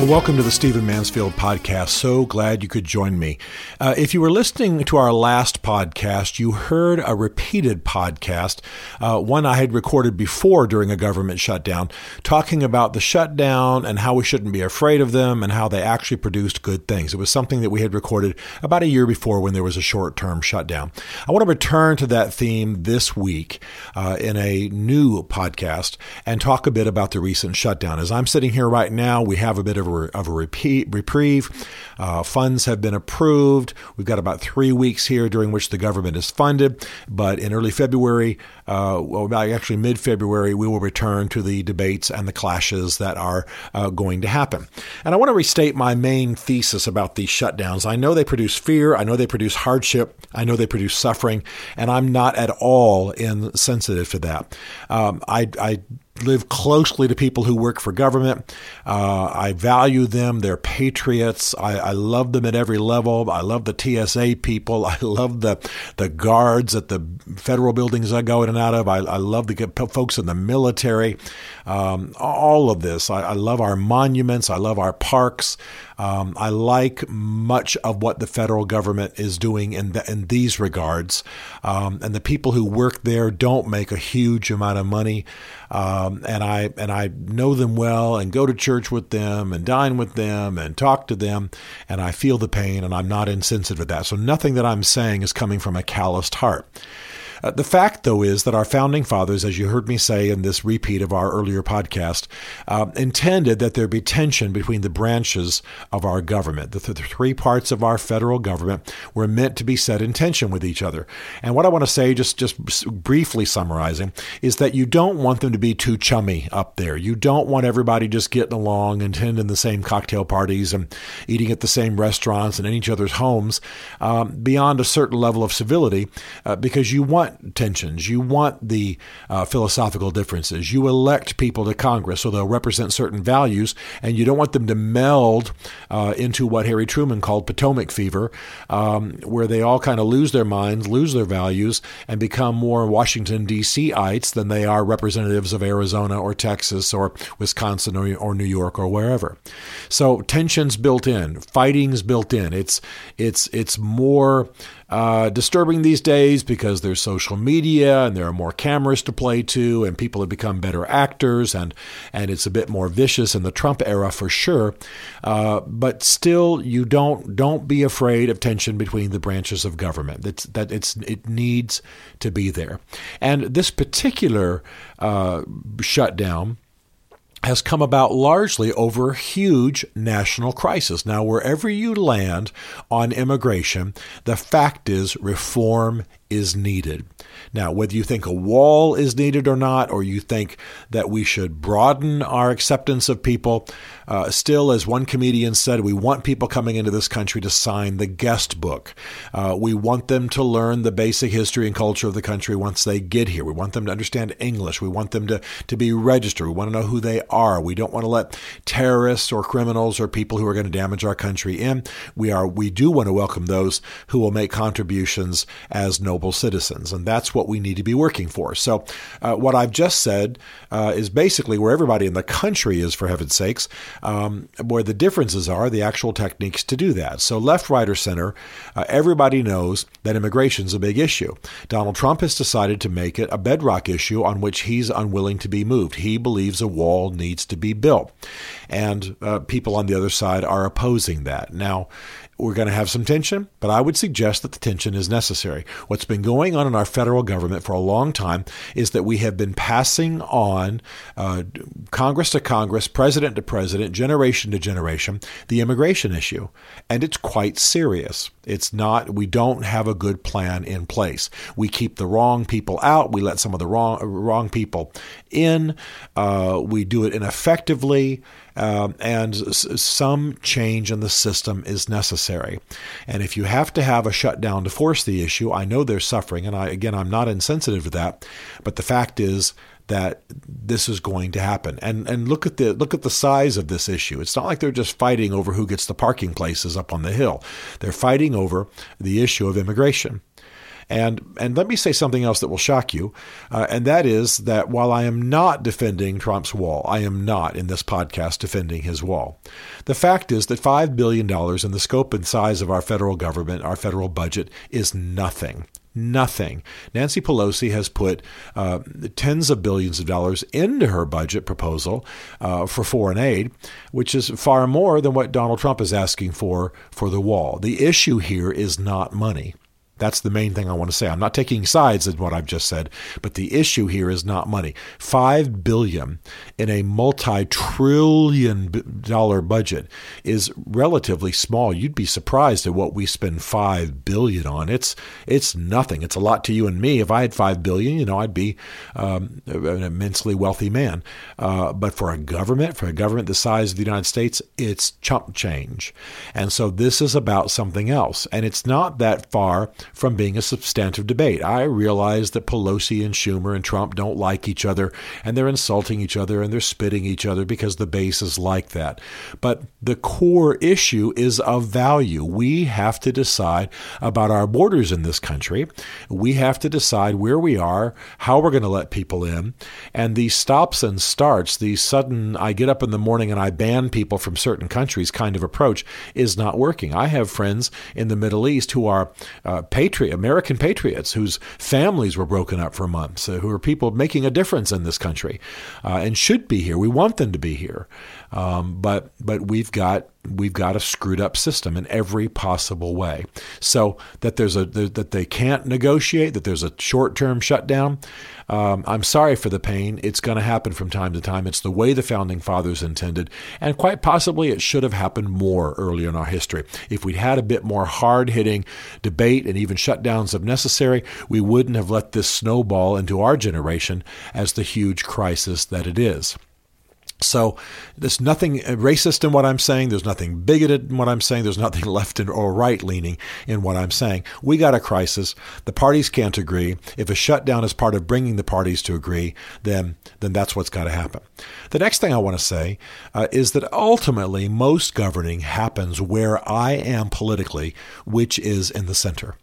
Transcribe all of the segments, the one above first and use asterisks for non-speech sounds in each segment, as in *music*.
Well, welcome to the Stephen Mansfield podcast. So glad you could join me. Uh, if you were listening to our last podcast, you heard a repeated podcast, uh, one I had recorded before during a government shutdown, talking about the shutdown and how we shouldn't be afraid of them and how they actually produced good things. It was something that we had recorded about a year before when there was a short term shutdown. I want to return to that theme this week uh, in a new podcast and talk a bit about the recent shutdown. As I'm sitting here right now, we have a bit of a, of a repeat, reprieve. Uh, funds have been approved. We've got about three weeks here during which the government is funded. But in early February, uh, well, actually mid February, we will return to the debates and the clashes that are uh, going to happen. And I want to restate my main thesis about these shutdowns. I know they produce fear. I know they produce hardship. I know they produce suffering. And I'm not at all insensitive to that. Um, I, I live closely to people who work for government. Uh, I value them. They're patriots. I, I, love them at every level. I love the TSA people. *laughs* I love the the guards at the federal buildings I go in and out of. I, I love the folks in the military. Um, all of this. I, I, love our monuments. I love our parks. Um, I like much of what the federal government is doing in the, in these regards. Um, and the people who work there don't make a huge amount of money. Um, and I and I know them well and go to church with them and dine with them and talk to them. And I feel the pain and I'm not insensitive to that. So nothing that I'm saying is coming from a calloused heart. Uh, the fact, though, is that our founding fathers, as you heard me say in this repeat of our earlier podcast, uh, intended that there be tension between the branches of our government. The, th- the three parts of our federal government were meant to be set in tension with each other. And what I want to say, just just briefly summarizing, is that you don't want them to be too chummy up there. You don't want everybody just getting along and attending the same cocktail parties and eating at the same restaurants and in each other's homes um, beyond a certain level of civility, uh, because you want want tensions. You want the uh, philosophical differences. You elect people to Congress so they'll represent certain values, and you don't want them to meld uh, into what Harry Truman called Potomac fever, um, where they all kind of lose their minds, lose their values, and become more Washington, D.C.ites than they are representatives of Arizona or Texas or Wisconsin or, or New York or wherever. So tensions built in, fighting's built in. It's it's it's more uh, disturbing these days because there's social media and there are more cameras to play to, and people have become better actors, and and it's a bit more vicious in the Trump era for sure. Uh, but still, you don't don't be afraid of tension between the branches of government. It's, that it's it needs to be there, and this particular uh, shutdown has come about largely over a huge national crisis. Now, wherever you land on immigration, the fact is reform is needed. Now, whether you think a wall is needed or not, or you think that we should broaden our acceptance of people, uh, still, as one comedian said, we want people coming into this country to sign the guest book. Uh, we want them to learn the basic history and culture of the country once they get here. We want them to understand English. We want them to, to be registered. We want to know who they are. We don't want to let terrorists or criminals or people who are going to damage our country in. We are we do want to welcome those who will make contributions as noble citizens, and that's what we need to be working for. So, uh, what I've just said uh, is basically where everybody in the country is, for heaven's sakes. Um, where the differences are, the actual techniques to do that. So, left, right, or center, uh, everybody knows that immigration is a big issue. Donald Trump has decided to make it a bedrock issue on which he's unwilling to be moved. He believes a wall needs to be built. And uh, people on the other side are opposing that. Now, we're going to have some tension, but I would suggest that the tension is necessary. What's been going on in our federal government for a long time is that we have been passing on uh, Congress to Congress, president to president, generation to generation, the immigration issue. And it's quite serious. It's not, we don't have a good plan in place. We keep the wrong people out, we let some of the wrong, wrong people in, uh, we do it ineffectively. Um, and s- some change in the system is necessary. And if you have to have a shutdown to force the issue, I know they're suffering, and I again I'm not insensitive to that, but the fact is that this is going to happen. And and look at the look at the size of this issue. It's not like they're just fighting over who gets the parking places up on the hill. They're fighting over the issue of immigration. And and let me say something else that will shock you, uh, and that is that while I am not defending Trump's wall, I am not in this podcast defending his wall. The fact is that five billion dollars in the scope and size of our federal government, our federal budget, is nothing. Nothing. Nancy Pelosi has put uh, tens of billions of dollars into her budget proposal uh, for foreign aid, which is far more than what Donald Trump is asking for for the wall. The issue here is not money. That's the main thing I want to say. I'm not taking sides in what I've just said, but the issue here is not money. 5 billion in a multi-trillion dollar budget is relatively small. You'd be surprised at what we spend 5 billion on. It's it's nothing. It's a lot to you and me. If I had 5 billion, you know, I'd be um, an immensely wealthy man. Uh, but for a government, for a government the size of the United States, it's chump change. And so this is about something else. And it's not that far from being a substantive debate. I realize that Pelosi and Schumer and Trump don't like each other and they're insulting each other and they're spitting each other because the base is like that. But the core issue is of value. We have to decide about our borders in this country. We have to decide where we are, how we're going to let people in, and these stops and starts, these sudden I get up in the morning and I ban people from certain countries kind of approach is not working. I have friends in the Middle East who are uh, patriot, American patriots whose families were broken up for months, uh, who are people making a difference in this country uh, and should be here. We want them to be here. Um, but but we've got we've got a screwed up system in every possible way. So that there's a that they can't negotiate, that there's a short term shutdown. Um, I'm sorry for the pain. It's going to happen from time to time. It's the way the founding fathers intended, and quite possibly it should have happened more earlier in our history. If we'd had a bit more hard hitting debate and even shutdowns if necessary, we wouldn't have let this snowball into our generation as the huge crisis that it is. So there's nothing racist in what I'm saying. There's nothing bigoted in what I'm saying. There's nothing *laughs* left or right leaning in what I'm saying. We got a crisis. The parties can't agree. If a shutdown is part of bringing the parties to agree, then then that's what's got to happen. The next thing I want to say uh, is that ultimately most governing happens where I am politically, which is in the center.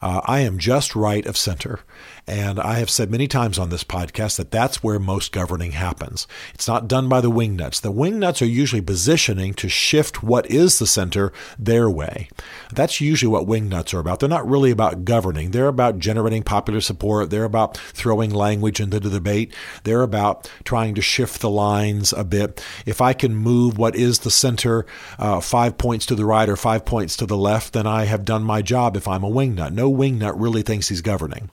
Uh, I am just right of center. And I have said many times on this podcast that that's where most governing happens. It's not done by the wingnuts. The wingnuts are usually positioning to shift what is the center their way. That's usually what wingnuts are about. They're not really about governing. They're about generating popular support. They're about throwing language into the debate. They're about trying to shift the lines a bit. If I can move what is the center uh, five points to the right or five points to the left, then I have done my job if I'm a wingnut. No wingnut really thinks he's governing.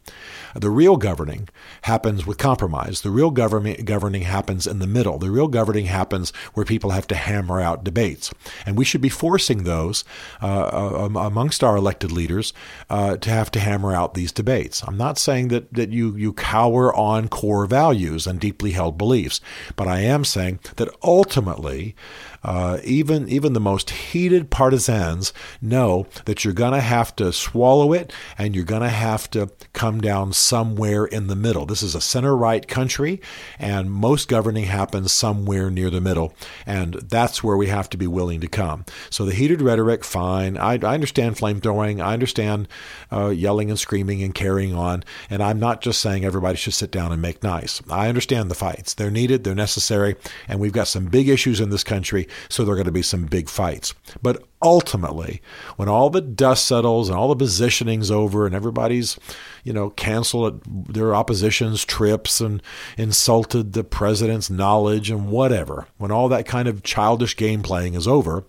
The real governing happens with compromise. The real government governing happens in the middle. The real governing happens where people have to hammer out debates. And we should be forcing those uh, uh amongst our elected leaders uh, to have to hammer out these debates. I'm not saying that, that you, you cower on core values and deeply held beliefs, but I am saying that ultimately, uh, even even the most heated partisans know that you're going to have to swallow it and you're going to have to come down somewhere in the middle. This is a center right country, and most governing happens somewhere near the middle, and that's where we have to be willing to come. So the heated rhetoric, fine. I, I understand flamethrowing. I understand uh, yelling and screaming and carrying on, and I'm not just saying everybody should sit down and make nice. I understand the fights. They're needed. They're necessary, and we've got some big issues in this country so there are going to be some big fights. But ultimately, when all the dust settles and all the positioning's over and everybody's, you know, canceled their opposition's trips and insulted the president's knowledge and whatever, when all that kind of childish game playing is over,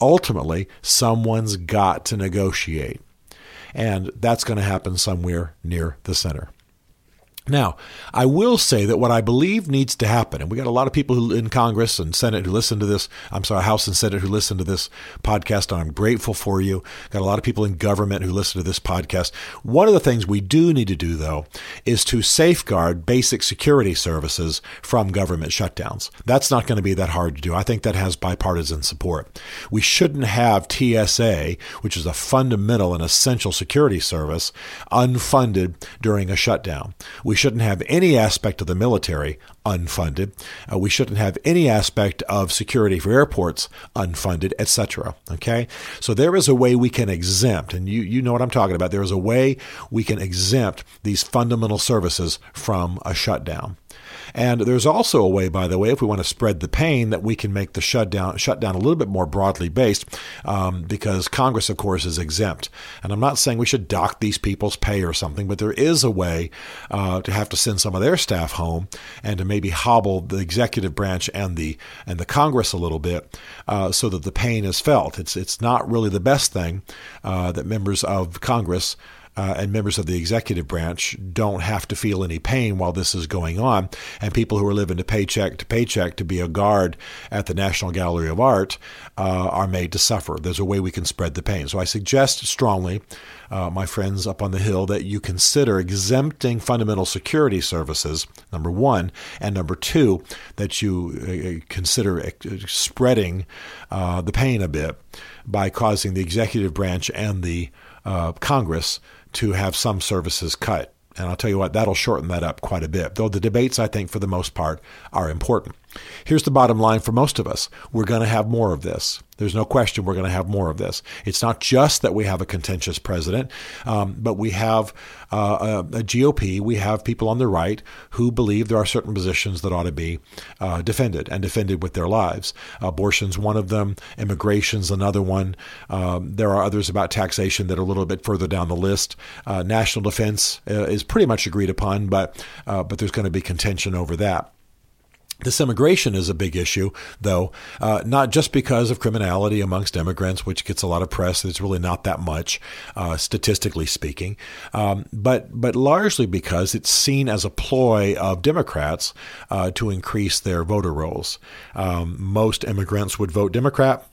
ultimately, someone's got to negotiate. And that's going to happen somewhere near the center. Now, I will say that what I believe needs to happen, and we got a lot of people who, in Congress and Senate who listen to this, I'm sorry, House and Senate who listen to this podcast, and I'm grateful for you. Got a lot of people in government who listen to this podcast. One of the things we do need to do, though, is to safeguard basic security services from government shutdowns. That's not going to be that hard to do. I think that has bipartisan support. We shouldn't have TSA, which is a fundamental and essential security service, unfunded during a shutdown. Shouldn't have any aspect of the military unfunded. Uh, we shouldn't have any aspect of security for airports unfunded, etc. Okay? So there is a way we can exempt, and you, you know what I'm talking about. There is a way we can exempt these fundamental services from a shutdown. And there's also a way, by the way, if we want to spread the pain, that we can make the shutdown shutdown a little bit more broadly based, um, because Congress, of course, is exempt. And I'm not saying we should dock these people's pay or something, but there is a way uh, to have to send some of their staff home and to maybe hobble the executive branch and the and the Congress a little bit, uh, so that the pain is felt. It's it's not really the best thing uh, that members of Congress uh, and members of the executive branch don't have to feel any pain while this is going on. And people who are living to paycheck to paycheck to be a guard at the National Gallery of Art uh, are made to suffer. There's a way we can spread the pain. So I suggest strongly, uh, my friends up on the Hill, that you consider exempting fundamental security services, number one, and number two, that you uh, consider uh, spreading uh, the pain a bit by causing the executive branch and the Congress to have some services cut. And I'll tell you what, that'll shorten that up quite a bit. Though the debates, I think, for the most part, are important. Here's the bottom line for most of us we're going to have more of this. There's no question we're going to have more of this. It's not just that we have a contentious president, um, but we have uh, a, a, GOP, we have people on the right who believe there are certain positions that ought to be uh, defended and defended with their lives. Abortion's one of them, immigration's another one. Um, there are others about taxation that are a little bit further down the list. Uh, national defense uh, is pretty much agreed upon, but uh, but there's going to be contention over that. This immigration is a big issue, though, uh, not just because of criminality amongst immigrants, which gets a lot of press. It's really not that much, uh, statistically speaking, um, but but largely because it's seen as a ploy of Democrats uh, to increase their voter rolls. Um, most immigrants would vote Democrat.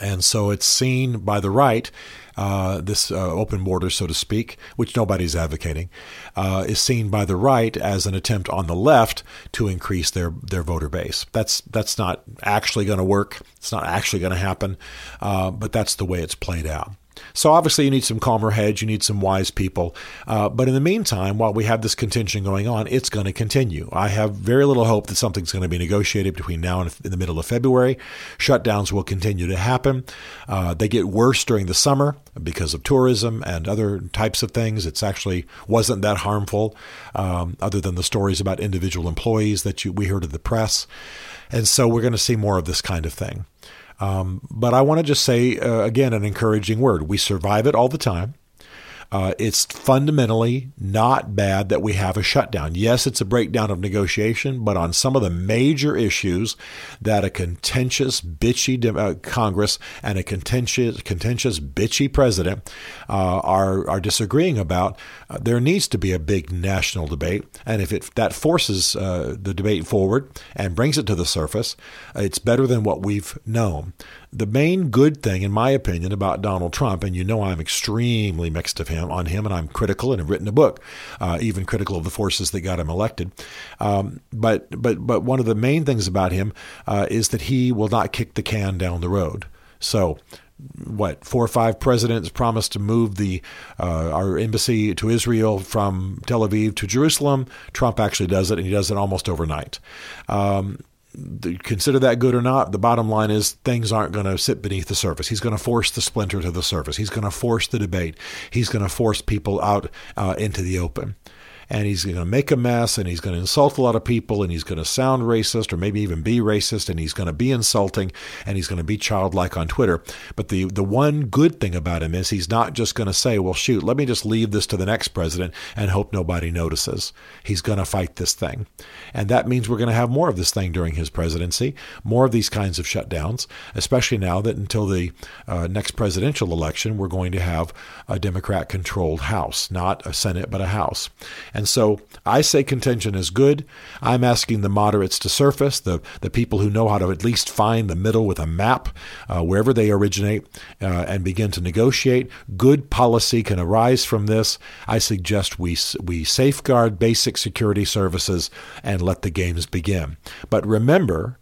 And so it's seen by the right, uh, this uh, open border, so to speak, which nobody's advocating, uh, is seen by the right as an attempt on the left to increase their, their voter base. That's that's not actually going to work. It's not actually going to happen, uh, but that's the way it's played out. So obviously, you need some calmer heads, you need some wise people. Uh, but in the meantime, while we have this contention going on, it's going to continue. I have very little hope that something's going to be negotiated between now and in the middle of February. Shutdowns will continue to happen. Uh, they get worse during the summer because of tourism and other types of things. It's actually wasn't that harmful, um, other than the stories about individual employees that you, we heard in the press. And so we're going to see more of this kind of thing. Um, but I want to just say, uh, again, an encouraging word. We survive it all the time. Uh, it's fundamentally not bad that we have a shutdown. Yes, it's a breakdown of negotiation, but on some of the major issues that a contentious, bitchy uh, Congress and a contentious, contentious, bitchy president uh, are are disagreeing about, uh, there needs to be a big national debate. And if it that forces uh, the debate forward and brings it to the surface, it's better than what we've known. The main good thing, in my opinion, about Donald Trump, and you know I'm extremely mixed of him on him, and I'm critical and have written a book, uh, even critical of the forces that got him elected. Um, but but but one of the main things about him uh, is that he will not kick the can down the road. So what four or five presidents promised to move the uh, our embassy to Israel from Tel Aviv to Jerusalem. Trump actually does it, and he does it almost overnight. Um, consider that good or not, the bottom line is things aren't going to sit beneath the surface. He's going to force the splinter to the surface. He's going to force the debate. He's going to force people out uh, into the open and he's going to make a mess and he's going to insult a lot of people and he's going to sound racist or maybe even be racist and he's going to be insulting and he's going to be childlike on Twitter. But the, the one good thing about him is he's not just going to say, well, shoot, let me just leave this to the next president and hope nobody notices. He's going to fight this thing. And that means we're going to have more of this thing during his presidency, more of these kinds of shutdowns, especially now that until the uh, next presidential election, we're going to have a Democrat controlled House, not a Senate, but a House. And so I say contention is good. I'm asking the moderates to surface, the, the people who know how to at least find the middle with a map uh, wherever they originate uh, and begin to negotiate. Good policy can arise from this. I suggest we, we safeguard basic security services and let the games begin. But remember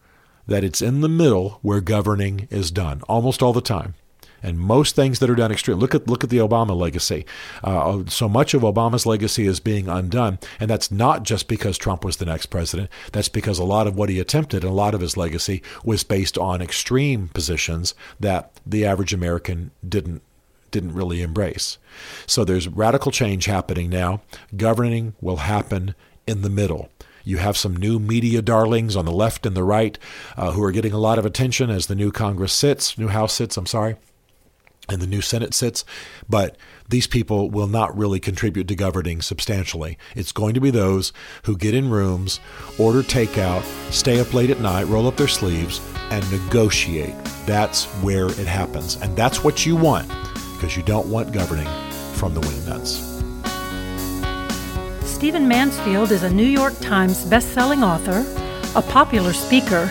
that it's in the middle where governing is done almost all the time. And most things that are done extreme. Look at look at the Obama legacy. Uh, so much of Obama's legacy is being undone, and that's not just because Trump was the next president. That's because a lot of what he attempted and a lot of his legacy was based on extreme positions that the average American didn't didn't really embrace. So there's radical change happening now. Governing will happen in the middle. You have some new media darlings on the left and the right uh, who are getting a lot of attention as the new Congress sits, new House sits, I'm sorry, and the new Senate sits. But these people will not really contribute to governing substantially. It's going to be those who get in rooms, order takeout, stay up late at night, roll up their sleeves, and negotiate. That's where it happens. And that's what you want because you don't want governing from the wingnuts. Stephen Mansfield is a New York Times best-selling author, a popular speaker,